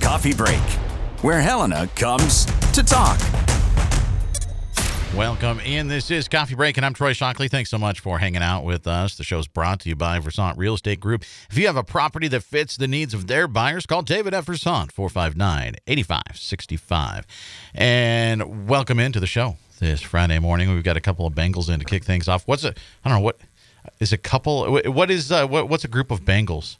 Coffee Break, where Helena comes to talk. Welcome in. This is Coffee Break, and I'm Troy Shockley. Thanks so much for hanging out with us. The show's brought to you by Versant Real Estate Group. If you have a property that fits the needs of their buyers, call David at Versant, 459 8565. And welcome into the show this Friday morning. We've got a couple of Bengals in to kick things off. What's a, I don't know, what is a couple, what is, uh, what, what's a group of Bengals?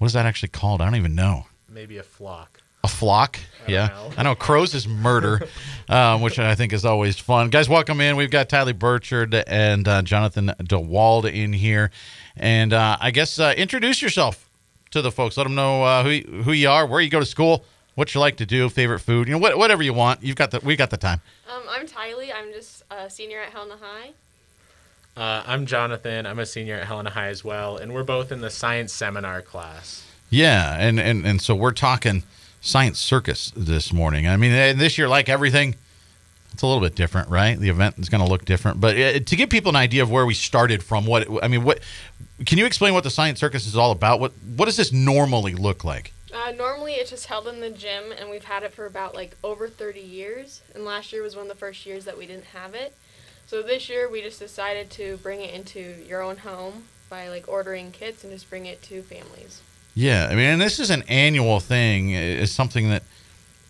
What is that actually called? I don't even know. Maybe a flock. A flock, yeah. know. I know crows is murder, um, which I think is always fun. Guys, welcome in. We've got Tyler Burchard and uh, Jonathan DeWald in here, and uh, I guess uh, introduce yourself to the folks. Let them know uh, who who you are, where you go to school, what you like to do, favorite food, you know, what, whatever you want. You've got the we got the time. Um, I'm Tylee. I'm just a senior at Helena High. Uh, I'm Jonathan. I'm a senior at Helena High as well, and we're both in the science seminar class. Yeah, and and and so we're talking science circus this morning. I mean, and this year, like everything, it's a little bit different, right? The event is going to look different, but uh, to give people an idea of where we started from, what I mean, what can you explain what the science circus is all about? What what does this normally look like? Uh, normally, it's just held in the gym, and we've had it for about like over 30 years. And last year was one of the first years that we didn't have it. So this year, we just decided to bring it into your own home by like ordering kits and just bring it to families. Yeah, I mean, and this is an annual thing. It's something that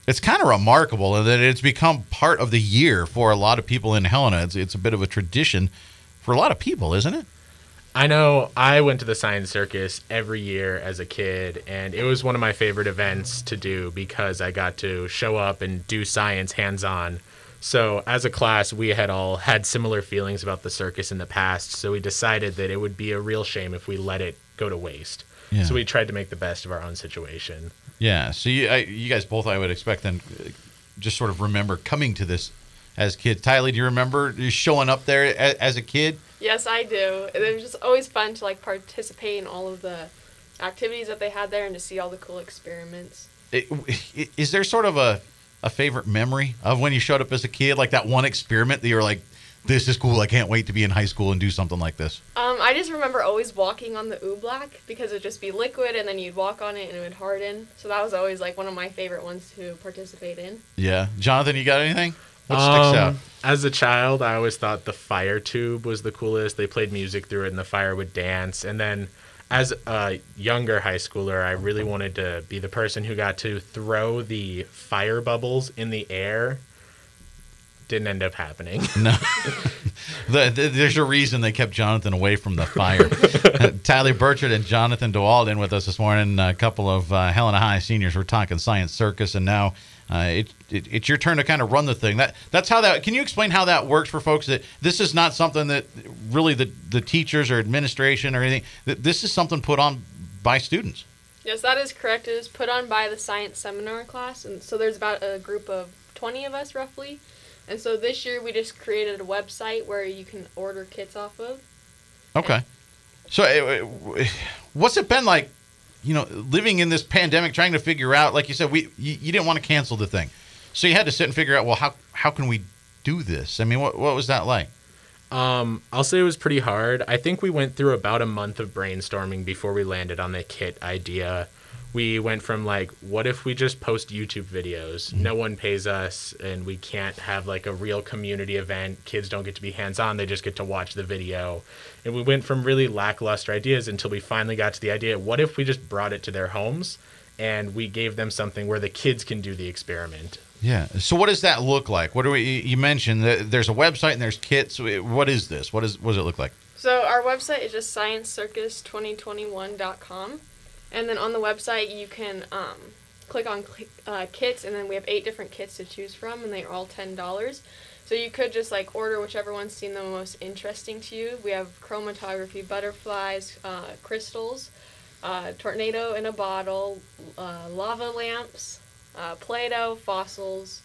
it's kind of remarkable that it's become part of the year for a lot of people in Helena. It's it's a bit of a tradition for a lot of people, isn't it? I know I went to the science circus every year as a kid, and it was one of my favorite events to do because I got to show up and do science hands on. So, as a class, we had all had similar feelings about the circus in the past, so we decided that it would be a real shame if we let it go to waste. Yeah. So, we tried to make the best of our own situation. Yeah. So you I, you guys both, I would expect, then uh, just sort of remember coming to this as kids. Tylee, do you remember showing up there as, as a kid? Yes, I do. It was just always fun to like participate in all of the activities that they had there and to see all the cool experiments. It- Is there sort of a a favorite memory of when you showed up as a kid, like that one experiment that you were like, "This is cool. I can't wait to be in high school and do something like this." Um, I just remember always walking on the oobleck because it'd just be liquid and then you'd walk on it and it would harden. So that was always like one of my favorite ones to participate in. Yeah, Jonathan, you got anything? What sticks out? Um, As a child, I always thought the fire tube was the coolest. They played music through it, and the fire would dance. And then, as a younger high schooler, I really wanted to be the person who got to throw the fire bubbles in the air. Didn't end up happening. No. the, the, there's a reason they kept Jonathan away from the fire. Tyler Burchard and Jonathan DeWald in with us this morning. A couple of uh, Helena High seniors. We're talking science circus, and now uh, it, it, it's your turn to kind of run the thing. That that's how that. Can you explain how that works for folks? That this is not something that really the the teachers or administration or anything. That this is something put on by students. Yes, that is correct. It is put on by the science seminar class, and so there's about a group of 20 of us roughly. And so this year we just created a website where you can order kits off of. Okay. So, uh, what's it been like? You know, living in this pandemic, trying to figure out, like you said, we you, you didn't want to cancel the thing, so you had to sit and figure out, well, how how can we do this? I mean, what what was that like? Um, I'll say it was pretty hard. I think we went through about a month of brainstorming before we landed on the kit idea. We went from like, what if we just post YouTube videos? Mm-hmm. No one pays us, and we can't have like a real community event. Kids don't get to be hands on, they just get to watch the video. And we went from really lackluster ideas until we finally got to the idea what if we just brought it to their homes and we gave them something where the kids can do the experiment? Yeah. So, what does that look like? What do we? You mentioned that there's a website and there's kits. What is this? What is what does it look like? So our website is just sciencecircus2021.com, and then on the website you can um, click on uh, kits, and then we have eight different kits to choose from, and they're all ten dollars. So you could just like order whichever one seemed the most interesting to you. We have chromatography, butterflies, uh, crystals, uh, tornado in a bottle, uh, lava lamps, uh, Play-Doh, fossils,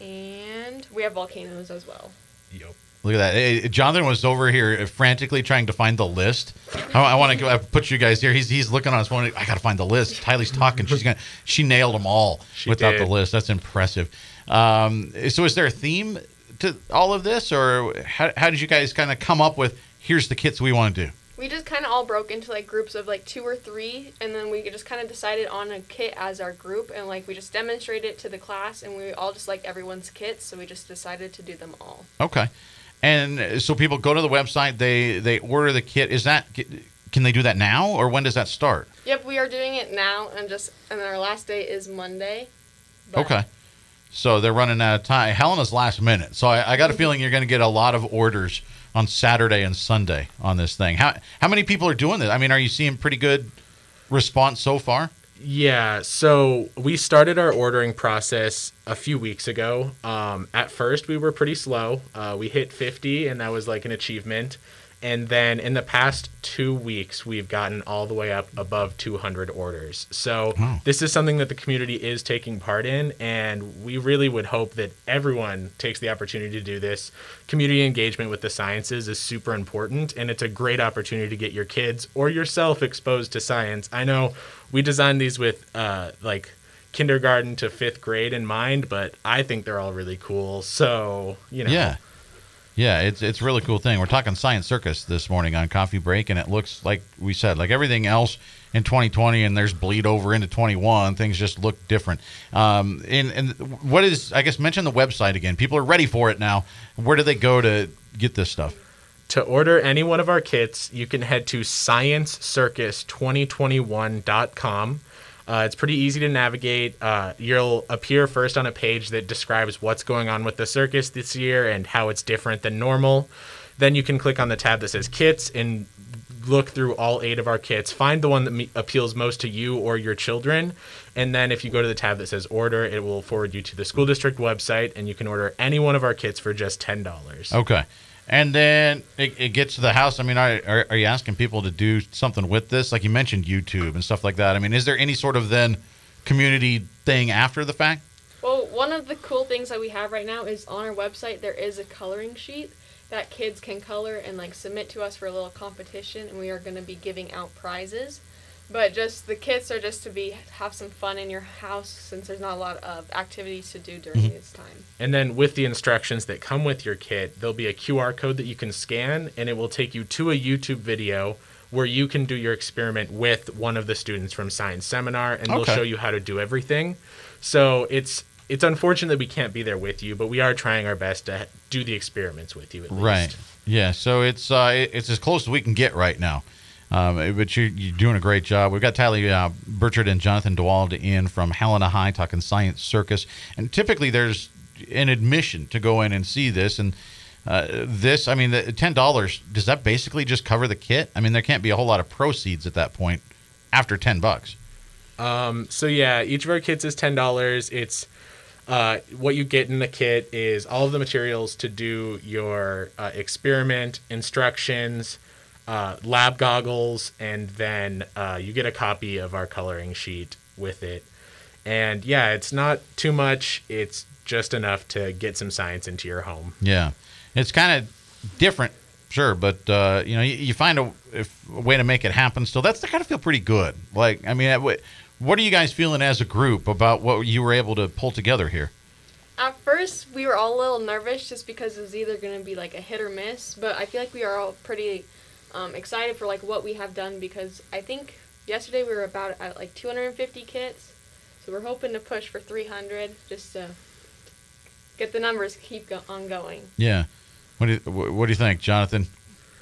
and we have volcanoes as well. Yep. Look at that. Hey, Jonathan was over here frantically trying to find the list. I, I want to put you guys here. He's he's looking on his phone. I got to find the list. Tylee's talking. She's gonna. She nailed them all She without did. the list. That's impressive. Um, so, is there a theme to all of this, or how, how did you guys kind of come up with? Here's the kits we want to do. We just kind of all broke into like groups of like two or three, and then we just kind of decided on a kit as our group, and like we just demonstrated it to the class, and we all just like everyone's kits, so we just decided to do them all. Okay. And so people go to the website, they they order the kit. Is that can they do that now or when does that start? Yep, we are doing it now, and just and our last day is Monday. Okay. So they're running out of time. Helena's last minute. So I, I got a mm-hmm. feeling you're going to get a lot of orders on Saturday and Sunday on this thing. How how many people are doing this? I mean, are you seeing pretty good response so far? Yeah, so we started our ordering process a few weeks ago. Um, at first, we were pretty slow. Uh, we hit 50, and that was like an achievement. And then in the past two weeks, we've gotten all the way up above 200 orders. So Wow. this is something that the community is taking part in, and we really would hope that everyone takes the opportunity to do this. Community engagement with the sciences is super important, and it's a great opportunity to get your kids or yourself exposed to science. I know we designed these with uh, like kindergarten to fifth grade in mind, but I think they're all really cool. So you know, Yeah. Yeah, it's it's really cool thing. We're talking Science Circus this morning on Coffee Break, and it looks like we said, like everything else in 2020, and there's bleed over into 21. Things just look different. Um, and and what is I guess mention the website again. People are ready for it now. Where do they go to get this stuff? To order any one of our kits, you can head to sciencecircus2021.com. Uh, it's pretty easy to navigate. Uh, you'll appear first on a page that describes what's going on with the circus this year and how it's different than normal. Then you can click on the tab that says kits and look through all eight of our kits. Find the one that me- appeals most to you or your children. And then if you go to the tab that says order, it will forward you to the school district website and you can order any one of our kits for just $10. Okay. And then it, it gets to the house. I mean, are, are, you asking people to do something with this? Like you mentioned YouTube and stuff like that. I mean, is there any sort of then community thing after the fact? Well, one of the cool things that we have right now is on our website there is a coloring sheet that kids can color and like submit to us for a little competition, and we are going to be giving out prizes. But just the kits are just to be have some fun in your house since there's not a lot of activities to do during this time. And then with the instructions that come with your kit, there'll be a QR code that you can scan and it will take you to a YouTube video where you can do your experiment with one of the students from science seminar and they'll Okay. show you how to do everything. So it's it's unfortunate that we can't be there with you, but we are trying our best to do the experiments with you at least. Right. Yeah. So it's uh, it's as close as we can get right now. Um, but you're, you're doing a great job. We've got Tyler uh, Burchard and Jonathan DeWald in from Helena High talking Science Circus. And typically there's an admission to go in and see this. And uh, this, I mean, the $10, does that basically just cover the kit? I mean, there can't be a whole lot of proceeds at that point after 10 bucks. Um, so yeah, each of our kits is ten dollars. It's uh, what you get in the kit is all of the materials to do your uh, experiment, instructions, uh, lab goggles, and then uh, you get a copy of our coloring sheet with it. And yeah, it's not too much. It's just enough to get some science into your home. Yeah, it's kind of different, sure, but uh, you know, you, you find a, if, a way to make it happen. Still, that's kind of feel pretty good. Like, I mean, what, what are you guys feeling as a group about what you were able to pull together here? At first, we were all a little nervous just because it was either going to be like a hit or miss, but I feel like we are all pretty um, excited for like what we have done because I think yesterday we were about at like 250 kits, so we're hoping to push for 300 just to get the numbers keep go- on going. Yeah, what do you, what do you think, Jonathan?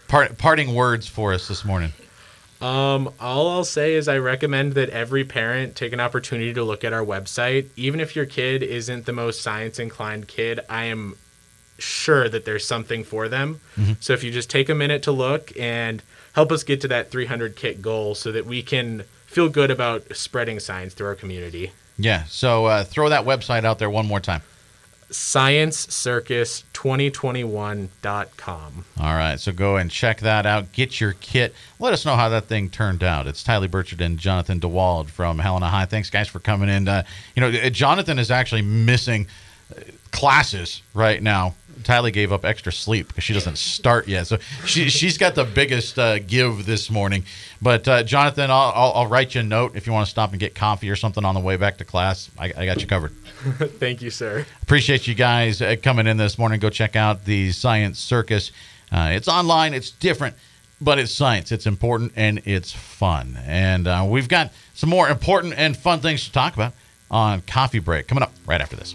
Part, parting words for us this morning. Um, all I'll say is I recommend that every parent take an opportunity to look at our website. Even if your kid isn't the most science inclined kid, I am sure that there's something for them. So if you just take a minute to look and help us get to that 300 kit goal so that we can feel good about spreading science through our community. Yeah, so uh, throw that website out there one more time. ScienceCircus2021.com. All right, so go and check that out. Get your kit. Let us know how that thing turned out. It's Tyler Burchard and Jonathan DeWald from Helena High. Thanks, guys, for coming in. Uh, you know, Jonathan is actually missing classes right now. Tyler gave up extra sleep because she doesn't start yet, so she she's got the biggest uh, give this morning. But uh, Jonathan, I'll, I'll I'll write you a note if you want to stop and get coffee or something on the way back to class. I, I got you covered. Thank you, sir. Appreciate you guys uh, coming in this morning. Go check out the Science Circus. Uh, it's online. It's different. but it's science. It's important and it's fun. And uh, we've got some more important and fun things to talk about on Coffee Break coming up right after this.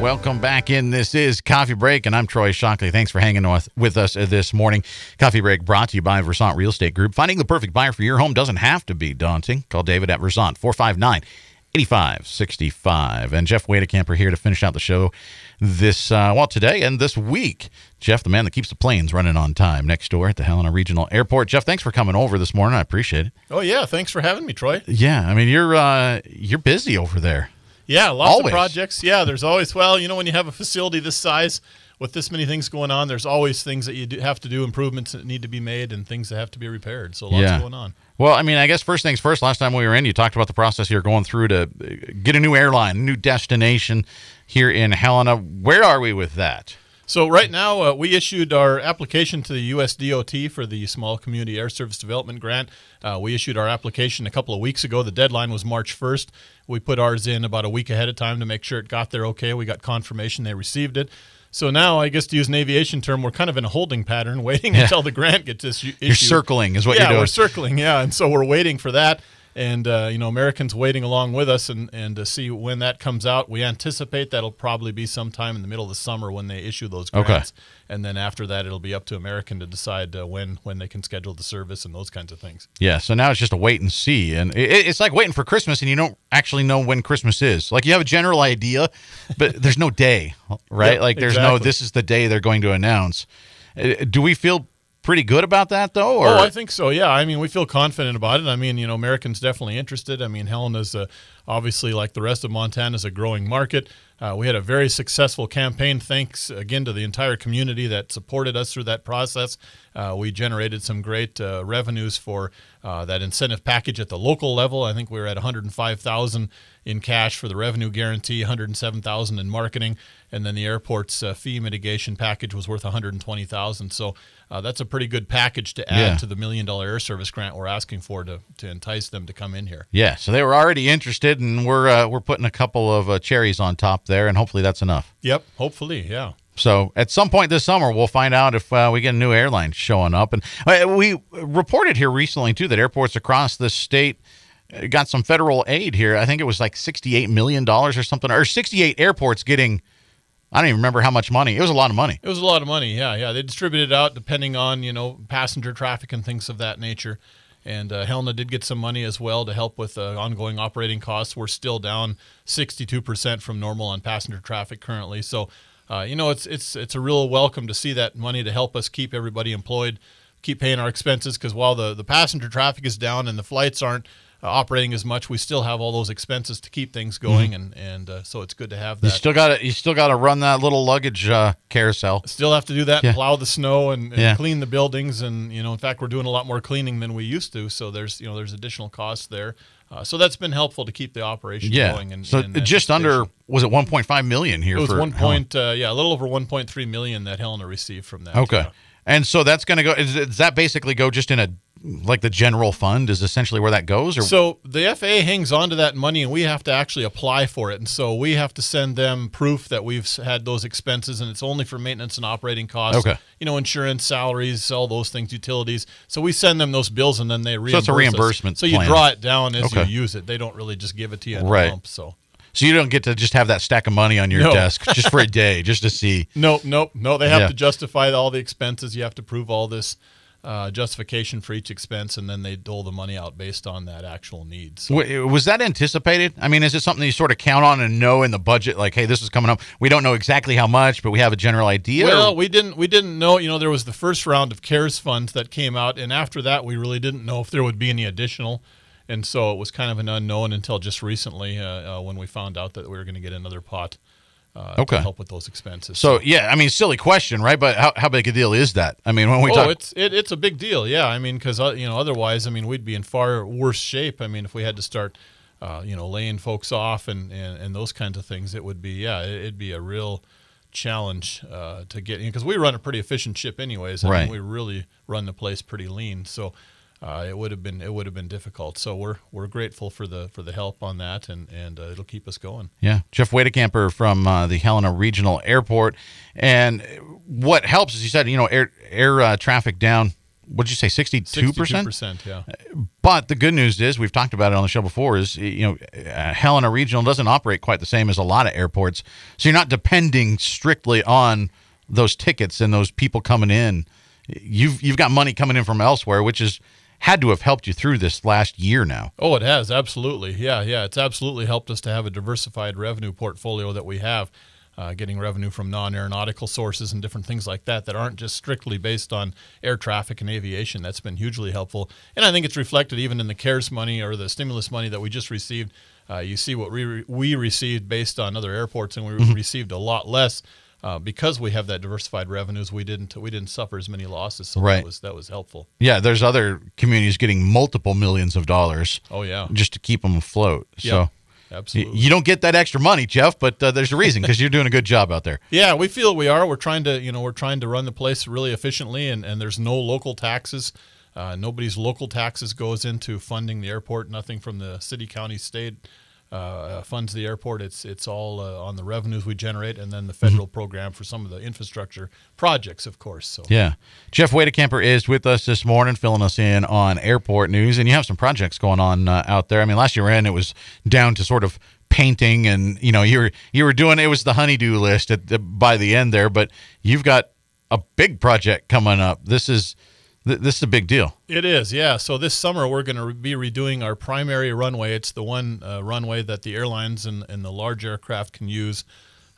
Welcome back in. This is Coffee Break, and I'm Troy Shockley. Thanks for hanging with, with us this morning. Coffee Break brought to you by Versant Real Estate Group. Finding the perfect buyer for your home doesn't have to be daunting. Call David at Versant, 459 8565. And Jeff Wadekamper here to finish out the show this, uh, well, today and this week. Jeff, the man that keeps the planes running on time next door at the Helena Regional Airport. Jeff, thanks for coming over this morning. I appreciate it. Oh, yeah. Thanks for having me, Troy. Yeah. I mean, you're, uh, you're busy over there. Yeah, lots Always. of projects. Yeah, there's always well, you know, when you have a facility this size with this many things going on, there's always things that you do have to do, improvements that need to be made, and things that have to be repaired. So lots Yeah. going on. Well, I mean, I guess first things first. Last time we were in, you talked about the process you're going through to uh, get a new airline, new destination here in Helena. Where are we with that? So right now, uh, we issued our application to the U.S. DOT for the Small Community Air Service Development Grant. Uh, we issued our application a couple of weeks ago. The deadline was March 1st. We put ours in about a week ahead of time to make sure it got there okay. We got confirmation they received it. So now, I guess to use an aviation term, we're kind of in a holding pattern, waiting until the grant gets issued. You're circling, is what yeah, you're doing. Yeah, we're circling. Yeah, and so we're waiting for that, and uh, you know, Americans waiting along with us, and and to see when that comes out. We anticipate that'll probably be sometime in the middle of the summer when they issue those Okay. grants, and then after that, it'll be up to American to decide uh, when when they can schedule the service and those kinds of things. Yeah, so now it's just a wait and see, and it, it's like waiting for Christmas, and you don't actually know when Christmas is. Like you have a general idea, but there's no day, right? Yep, like there's no this is the day they're going to announce. Uh, Do we feel pretty good about that though? Or Oh, I think so. Yeah, I mean, we feel confident about it. I mean, you know, Americans definitely interested. I mean, Helena's uh, obviously like the rest of Montana is a growing market. Uh, we had a very successful campaign. Thanks again to the entire community that supported us through that process. Uh, we generated some great uh, revenues for uh, that incentive package at the local level. I think we were at 105,000 in cash for the revenue guarantee, 107,000 in marketing, and then the airport's uh, fee mitigation package was worth 120,000. So uh, that's a pretty good package to add Yeah. to the million dollar air service grant we're asking for to, to entice them to come in here. yeah, so they were already interested, and we're uh, we're putting a couple of uh, cherries on top there, and hopefully that's enough. Yep, hopefully, yeah. So at some point this summer, we'll find out if uh, we get a new airline showing up. And uh, we reported here recently too that airports across the state uh, got some federal aid here. I think it was like sixty-eight million dollars or something, or sixty-eight airports getting. I don't even remember how much money. It was a lot of money. It was a lot of money. Yeah, yeah. They distributed it out depending on you know passenger traffic and things of that nature. And uh, Helena did get some money as well to help with uh, ongoing operating costs. We're still down 62% from normal on passenger traffic currently. So, uh, you know, it's it's it's a real welcome to see that money to help us keep everybody employed, keep paying our expenses. Because while the the passenger traffic is down and the flights aren't uh, operating as much, we still have all those expenses to keep things going. And and uh, so it's good to have that. You still got to you still got to run that little luggage uh, carousel. still have to do that Yeah. and plow the snow and, and Yeah. clean the buildings and you know in fact we're doing a lot more cleaning than we used to so there's you know there's additional costs there uh, so that's been helpful to keep the operation Yeah. going and so and just under was it one point five million here it was for one point uh, yeah a little over 1.3 million that Helena received from that Okay. yeah. And so that's going to go. Is, does that basically go just in a like the general fund? Is essentially where that goes, or So the FAA hangs on to that money, and we have to actually apply for it. And so we have to send them proof that we've had those expenses, and it's only for maintenance and operating costs. Okay. You know, insurance, salaries, all those things, utilities. So we send them those bills, and then they reimburse. So it's a us. reimbursement So you plan. draw it down as Okay. you use it. They don't really just give it to you in Right. a lump. So So you don't get to just have that stack of money on your No. desk just for a day, just to see. no, no, no. They have Yeah. to justify all the expenses. You have to prove all this. uh, justification for each expense, and then they dole the money out based on that actual need. So, Was that anticipated? I mean, is it something you sort of count on and know in the budget? Like, hey, this is coming up. We don't know exactly how much, but we have a general idea. well, or- we didn't we didn't know. You know, there was the first round of CARES funds that came out, and after that, we really didn't know if there would be any additional. And so it was kind of an unknown until just recently uh, uh, when we found out that we were going to get another pot uh, Okay. to help with those expenses. so yeah, I mean, silly question, right? But how, how big a deal is that? I mean, when we oh, talk, it's it, it's a big deal. Yeah, I mean, because uh, you know, otherwise, I mean, we'd be in far worse shape. I mean, if we had to start, uh, you know, laying folks off and, and and those kinds of things, it would be yeah, it, it'd be a real challenge uh, to get because we run a pretty efficient ship anyways. I Right. mean, we really run the place pretty lean, so. Uh, it would have been it would have been difficult, so we're we're grateful for the for the help on that, and and uh, it'll keep us going. Yeah, Jeff Wadekamper from uh, the Helena Regional Airport, and what helps is you said you know air air uh, traffic down. What did you say, sixty two percent? percent, yeah. But the good news is we've talked about it on the show before. Is you know uh, Helena Regional doesn't operate quite the same as a lot of airports, so you're not depending strictly on those tickets and those people coming in. You've you've got money coming in from elsewhere, which is had to have helped you through this last year now. Oh, it has absolutely. Yeah, yeah. It's absolutely helped us to have a diversified revenue portfolio that we have, uh, getting revenue from non-aeronautical sources and different things like that that aren't just strictly based on air traffic and aviation. That's been hugely helpful, and I think it's reflected even in the CARES money or the stimulus money that we just received. Uh, you see what we we received based on other airports, and we received a lot less. Uh, because we have that diversified revenues, we didn't we didn't suffer as many losses, so Right. that was that was helpful. Yeah, there's other communities getting multiple millions of dollars Oh yeah, just to keep them afloat. Yep. So absolutely. you don't get that extra money, Jeff, but uh, there's a reason because you're doing a good job out there. Yeah, we feel we are. We're trying to, you know, we're trying to run the place really efficiently, and, and there's no local taxes. Uh, nobody's local taxes goes into funding the airport. Nothing from the city, county, state uh, funds the airport. It's it's all uh, on the revenues we generate, and then the federal program for some of the infrastructure projects, of course. So Yeah. Jeff Wadekamper is with us this morning, filling us in on airport news. And you have some projects going on uh, out there. I mean, last year in, it was down to sort of painting and, you know, you were, you were doing, it was the honeydew list at the, by the end there, but you've got a big project coming up. This is, th- this is a big deal. It is, yeah. So this summer we're going to be redoing our primary runway. It's the one uh, runway that the airlines and, and the large aircraft can use.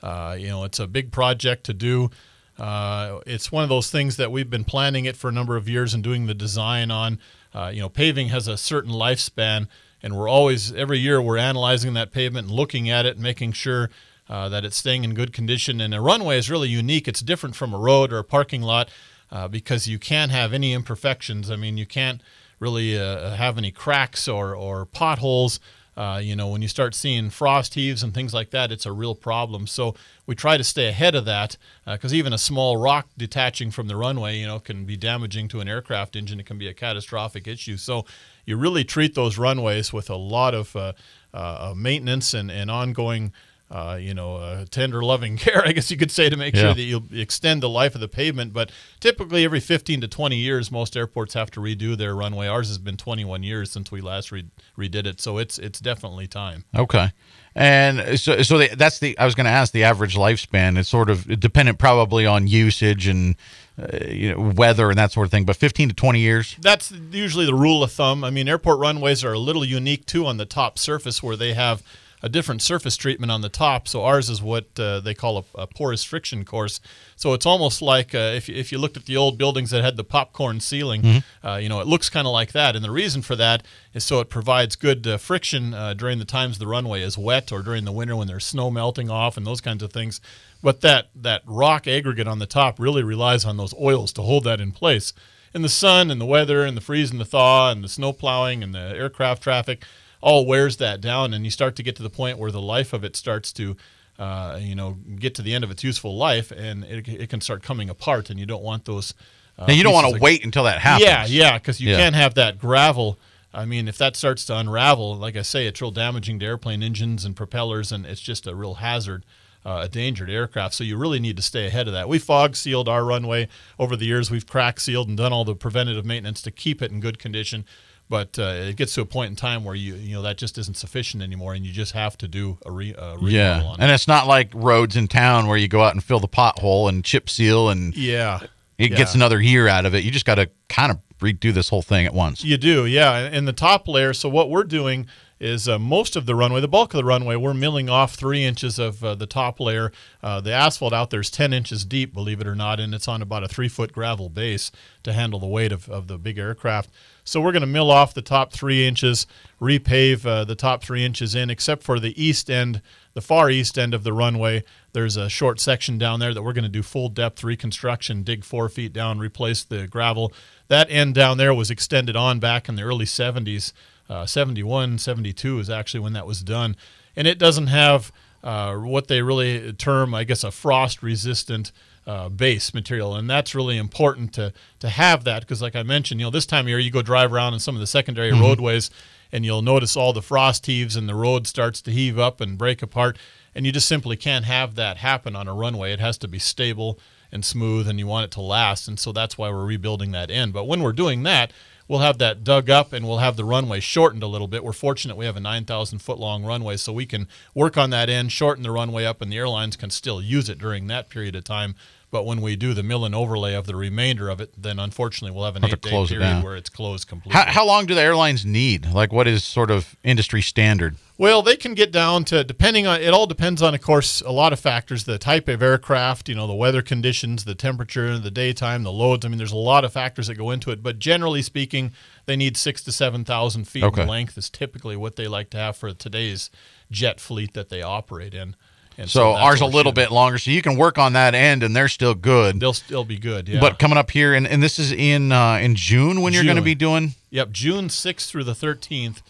Uh, you know, it's a big project to do. Uh, it's one of those things that we've been planning it for a number of years and doing the design on. Uh, you know, paving has a certain lifespan, and we're always every year we're analyzing that pavement and looking at it and making sure uh, that it's staying in good condition. And a runway is really unique. It's different from a road or a parking lot uh, because you can't have any imperfections. I mean, you can't really uh, have any cracks or, or potholes. Uh, you know, when you start seeing frost heaves and things like that, it's a real problem. So we try to stay ahead of that because even a small rock detaching from the runway, you know, can be damaging to an aircraft engine. It can be a catastrophic issue. So you really treat those runways with a lot of uh, uh, maintenance and, and ongoing uh, you know, uh, tender loving care, I guess you could say, to make Yeah. sure that you extend the life of the pavement. But typically, every 15 to 20 years, most airports have to redo their runway. Ours has been 21 years since we last re- redid it, so it's it's definitely time. Okay. And so, so the, that's the, I was going to ask the average lifespan. It's sort of dependent probably on usage and, uh, you know, weather and that sort of thing, but 15 to 20 years. That's usually the rule of thumb. I mean, airport runways are a little unique too on the top surface, where they have a different surface treatment on the top. So ours is what uh, they call a, a porous friction course. So it's almost like uh, if, you- if you looked at the old buildings that had the popcorn ceiling, uh, you know, it looks kind of like that. And the reason for that is so it provides good uh, friction uh, during the times the runway is wet or during the winter when there's snow melting off and those kinds of things. But that, that rock aggregate on the top really relies on those oils to hold that in place. And the sun and the weather and the freeze and the thaw and the snow plowing and the aircraft traffic all wears that down, and you start to get to the point where the life of it starts to, uh, you know, get to the end of its useful life, and it, it can start coming apart, and you don't want those. Uh, And you don't want to wait until that happens. Yeah, yeah, because you Yeah. can't have that gravel. I mean, if that starts to unravel, like I say, it's real damaging to airplane engines and propellers, and it's just a real hazard, uh, a danger to aircraft. So you really need to stay ahead of that. We fog sealed our runway over the years. We've crack sealed and done all the preventative maintenance to keep it in good condition. But uh, it gets to a point in time where you you know that just isn't sufficient anymore, and you just have to do a, re, a remodel Yeah. And it. it's not like roads in town where you go out and fill the pothole and chip seal and, Yeah, it gets another year out of it. You just got to kind of redo this whole thing at once. You do, yeah. In the top layer. So what we're doing is uh, most of the runway, the bulk of the runway, we're milling off three inches of uh, the top layer. Uh, the asphalt out there is 10 inches deep, believe it or not, and it's on about a three foot gravel base to handle the weight of, of the big aircraft. So we're going to mill off the top three inches, repave uh, the top three inches in, except for the east end, the far east end of the runway. There's a short section down there that we're going to do full depth reconstruction, dig four feet down, replace the gravel. That end down there was extended on back in the early 70s. Uh, 71, 72 is actually when that was done. And it doesn't have uh, what they really term, I guess, a frost resistant uh, base material. And that's really important to, to have that because, like I mentioned, you know, this time of year you go drive around in some of the secondary roadways and you'll notice all the frost heaves and the road starts to heave up and break apart. And you just simply can't have that happen on a runway. It has to be stable and smooth and you want it to last. And so that's why we're rebuilding that end. But when we're doing that, we'll have that dug up and we'll have the runway shortened a little bit. We're fortunate we have a 9,000 foot long runway, so we can work on that end, shorten the runway up, and the airlines can still use it during that period of time. But when we do the mill and overlay of the remainder of it, then unfortunately we'll have an Have to eight day close it period down. where it's closed completely. How, how long do the airlines need? Like, what is sort of industry standard? Well, they can get down to depending on it all depends on, of course, a lot of factors: the type of aircraft, you know, the weather conditions, the temperature, the daytime, the loads. I mean, there's a lot of factors that go into it. But generally speaking, they need six to seven thousand feet Okay. in length is typically what they like to have for today's jet fleet that they operate in. And So, that's ours a little bit longer, so you can work on that end, and they're still good. They'll still be good. Yeah. But coming up here, and, and this is in uh, in June when you're going to be doing. Yep, June 6th through the 13th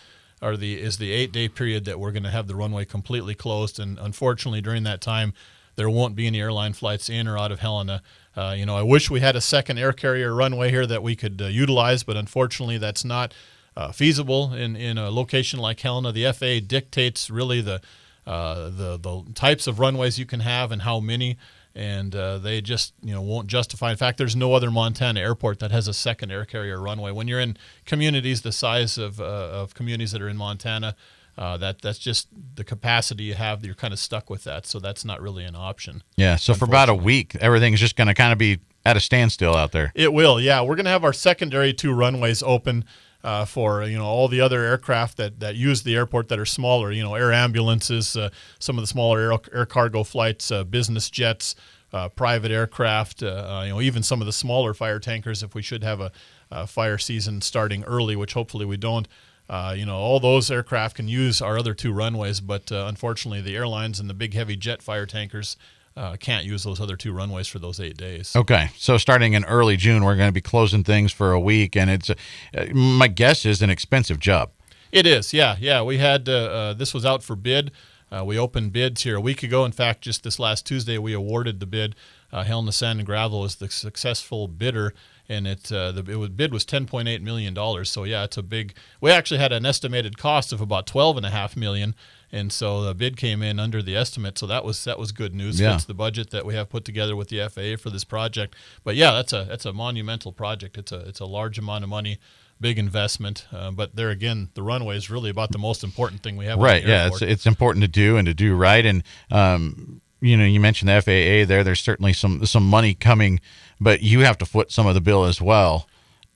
are the is the eight day period that we're going to have the runway completely closed, and unfortunately during that time there won't be any airline flights in or out of Helena. Uh, you know, I wish we had a second air carrier runway here that we could uh, utilize, but unfortunately that's not uh, feasible in in a location like Helena. The FAA dictates really the uh, the the types of runways you can have and how many, and uh, they just you know won't justify. In fact, there's no other Montana airport that has a second air carrier runway. When you're in communities the size of uh, of communities that are in Montana, uh, that that's just the capacity you have. You're kind of stuck with that, so that's not really an option. Yeah, so for about a week, everything's just going to kind of be at a standstill out there. It will, yeah. We're going to have our secondary two runways open uh, for you know all the other aircraft that, that use the airport that are smaller. You know, air ambulances, uh, some of the smaller air, air cargo flights, uh, business jets, uh, private aircraft. Uh, uh, you know, even some of the smaller fire tankers. If we should have a, a fire season starting early, which hopefully we don't. You know, all those aircraft can use our other two runways, but unfortunately, the airlines and the big heavy jet fire tankers uh, can't use those other two runways for those eight days. Okay, so starting in early June, we're going to be closing things for a week, and it's uh, my guess is an expensive job. It is, yeah, yeah. We had uh, uh, this was out for bid. Uh, we opened bids here a week ago. In fact, just this last Tuesday, we awarded the bid. Uh, Helena Sand and Gravel is the successful bidder, and it uh, the it was, bid was 10.8 million dollars. So yeah, it's a big. We actually had an estimated cost of about 12 and a half million, and so the bid came in under the estimate. So that was that was good news. Yeah. Fits the budget that we have put together with the FAA for this project. But yeah, that's a that's a monumental project. It's a it's a large amount of money. Big investment, uh, but there again, the runway is really about the most important thing we have. Right. Yeah. It's it's important to do and to do right. And um, you know, you mentioned the FAA there. There's certainly some some money coming, but you have to foot some of the bill as well.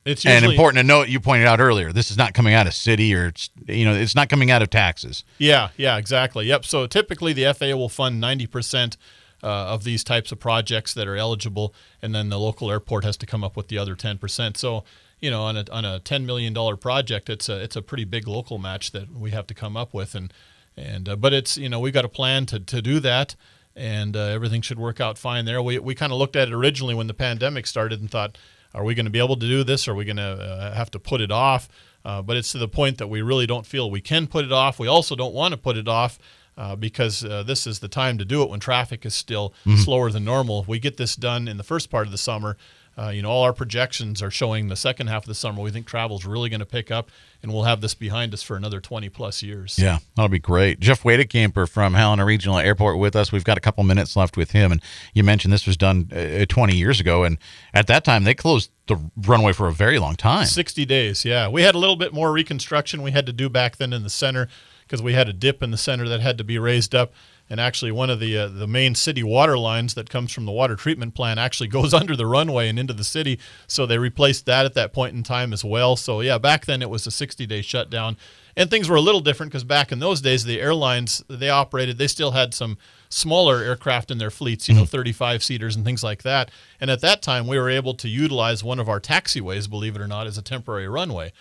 It's and important to note, you pointed out earlier, this is not coming out of city or it's you know, it's not coming out of taxes. Yeah, yeah, exactly. Yep. So typically the FAA will fund 90% uh, of these types of projects that are eligible, and then the local airport has to come up with the other 10%. So, you know, on a, on a $10 million project, it's a, it's a pretty big local match that we have to come up with. And, and uh, but it's, you know, we've got a plan to, to do that. And uh, everything should work out fine there. We, we kind of looked at it originally when the pandemic started and thought, are we going to be able to do this? Are we going to uh, have to put it off? Uh, but it's to the point that we really don't feel we can put it off. We also don't want to put it off uh, because uh, this is the time to do it when traffic is still slower than normal. If we get this done in the first part of the summer, uh, you know, all our projections are showing the second half of the summer. We think travel's really going to pick up, and we'll have this behind us for another 20 plus years. Yeah, that'll be great. Jeff Wadekamper from Helena Regional Airport with us. We've got a couple minutes left with him, and you mentioned this was done uh, 20 years ago, and at that time they closed the runway for a very long time. 60 days, yeah. We had a little bit more reconstruction we had to do back then in the center because we had a dip in the center that had to be raised up. And actually one of the uh, the main city water lines that comes from the water treatment plant actually goes under the runway and into the city. So they replaced that at that point in time as well. So yeah, back then it was a 60 day shutdown, and things were a little different because back in those days the airlines they operated they still had some smaller aircraft in their fleets, you know, 35 seaters and things like that. And at that time we were able to utilize one of our taxiways, believe it or not, as a temporary runway.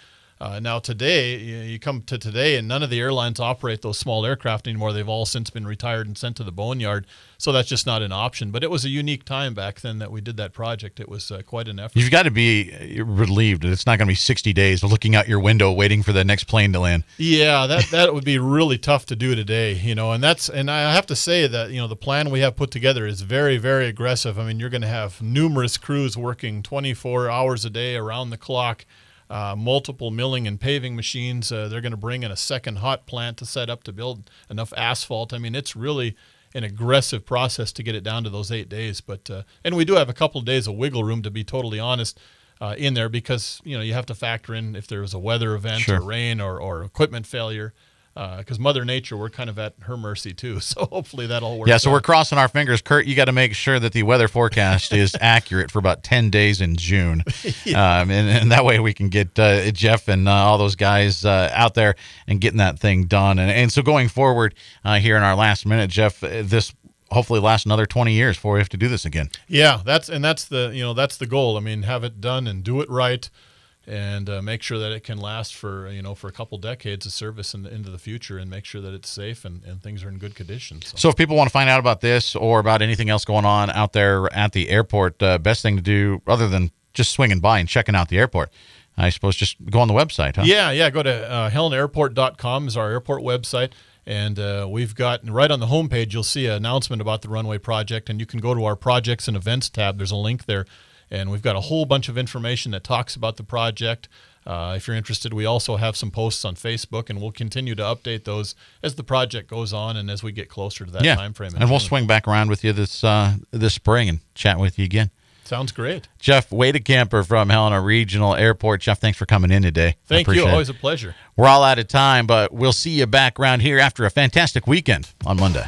Uh, now today, you, you come to today, and none of the airlines operate those small aircraft anymore. They've all since been retired and sent to the boneyard, so that's just not an option. But it was a unique time back then that we did that project. It was uh, quite an effort. You've got to be uh, relieved that it's not going to be 60 days of looking out your window waiting for the next plane to land. Yeah, that that would be really tough to do today, you know. And that's and I have to say that you know the plan we have put together is very very aggressive. I mean, you're going to have numerous crews working 24 hours a day around the clock uh, multiple milling and paving machines. Uh, they're going to bring in a second hot plant to set up to build enough asphalt. I mean, it's really an aggressive process to get it down to those eight days. But uh, and we do have a couple of days of wiggle room to be totally honest. Uh, in there because you know you have to factor in if there was a weather event Sure. or rain or, or equipment failure because Mother Nature we're kind of at her mercy too so hopefully that all works Yeah, so we're crossing our fingers. Kurt, you got to make sure that the weather forecast is accurate for about 10 days in June. um, and, and that way we can get uh, Jeff and uh, all those guys uh, out there and getting that thing done. And, and so going forward uh, here in our last minute, Jeff, uh, this hopefully lasts another 20 years before we have to do this again. Yeah, that's and that's the you know that's the goal. I mean, have it done and do it right, and uh, make sure that it can last for you know for a couple decades of service in the, into the future, and make sure that it's safe and, and things are in good condition. So. So if people want to find out about this or about anything else going on out there at the airport, uh, best thing to do other than just swinging by and checking out the airport, I suppose just go on the website, huh? Yeah, yeah. Go to uh, helenairport.com is our airport website. And uh, we've got right on the homepage, you'll see an announcement about the runway project. And you can go to our projects and events tab. There's a link there. And we've got a whole bunch of information that talks about the project. Uh, if you're interested, we also have some posts on Facebook, and we'll continue to update those as the project goes on and as we get closer to that yeah. time frame. in And we'll swing back around with you this uh, this spring and chat with you again. Sounds great. Jeff Camper from Helena Regional Airport. Jeff, thanks for coming in today. Thank you. appreciate it. Always a pleasure. We're all out of time, but we'll see you back around here after a fantastic weekend on Monday.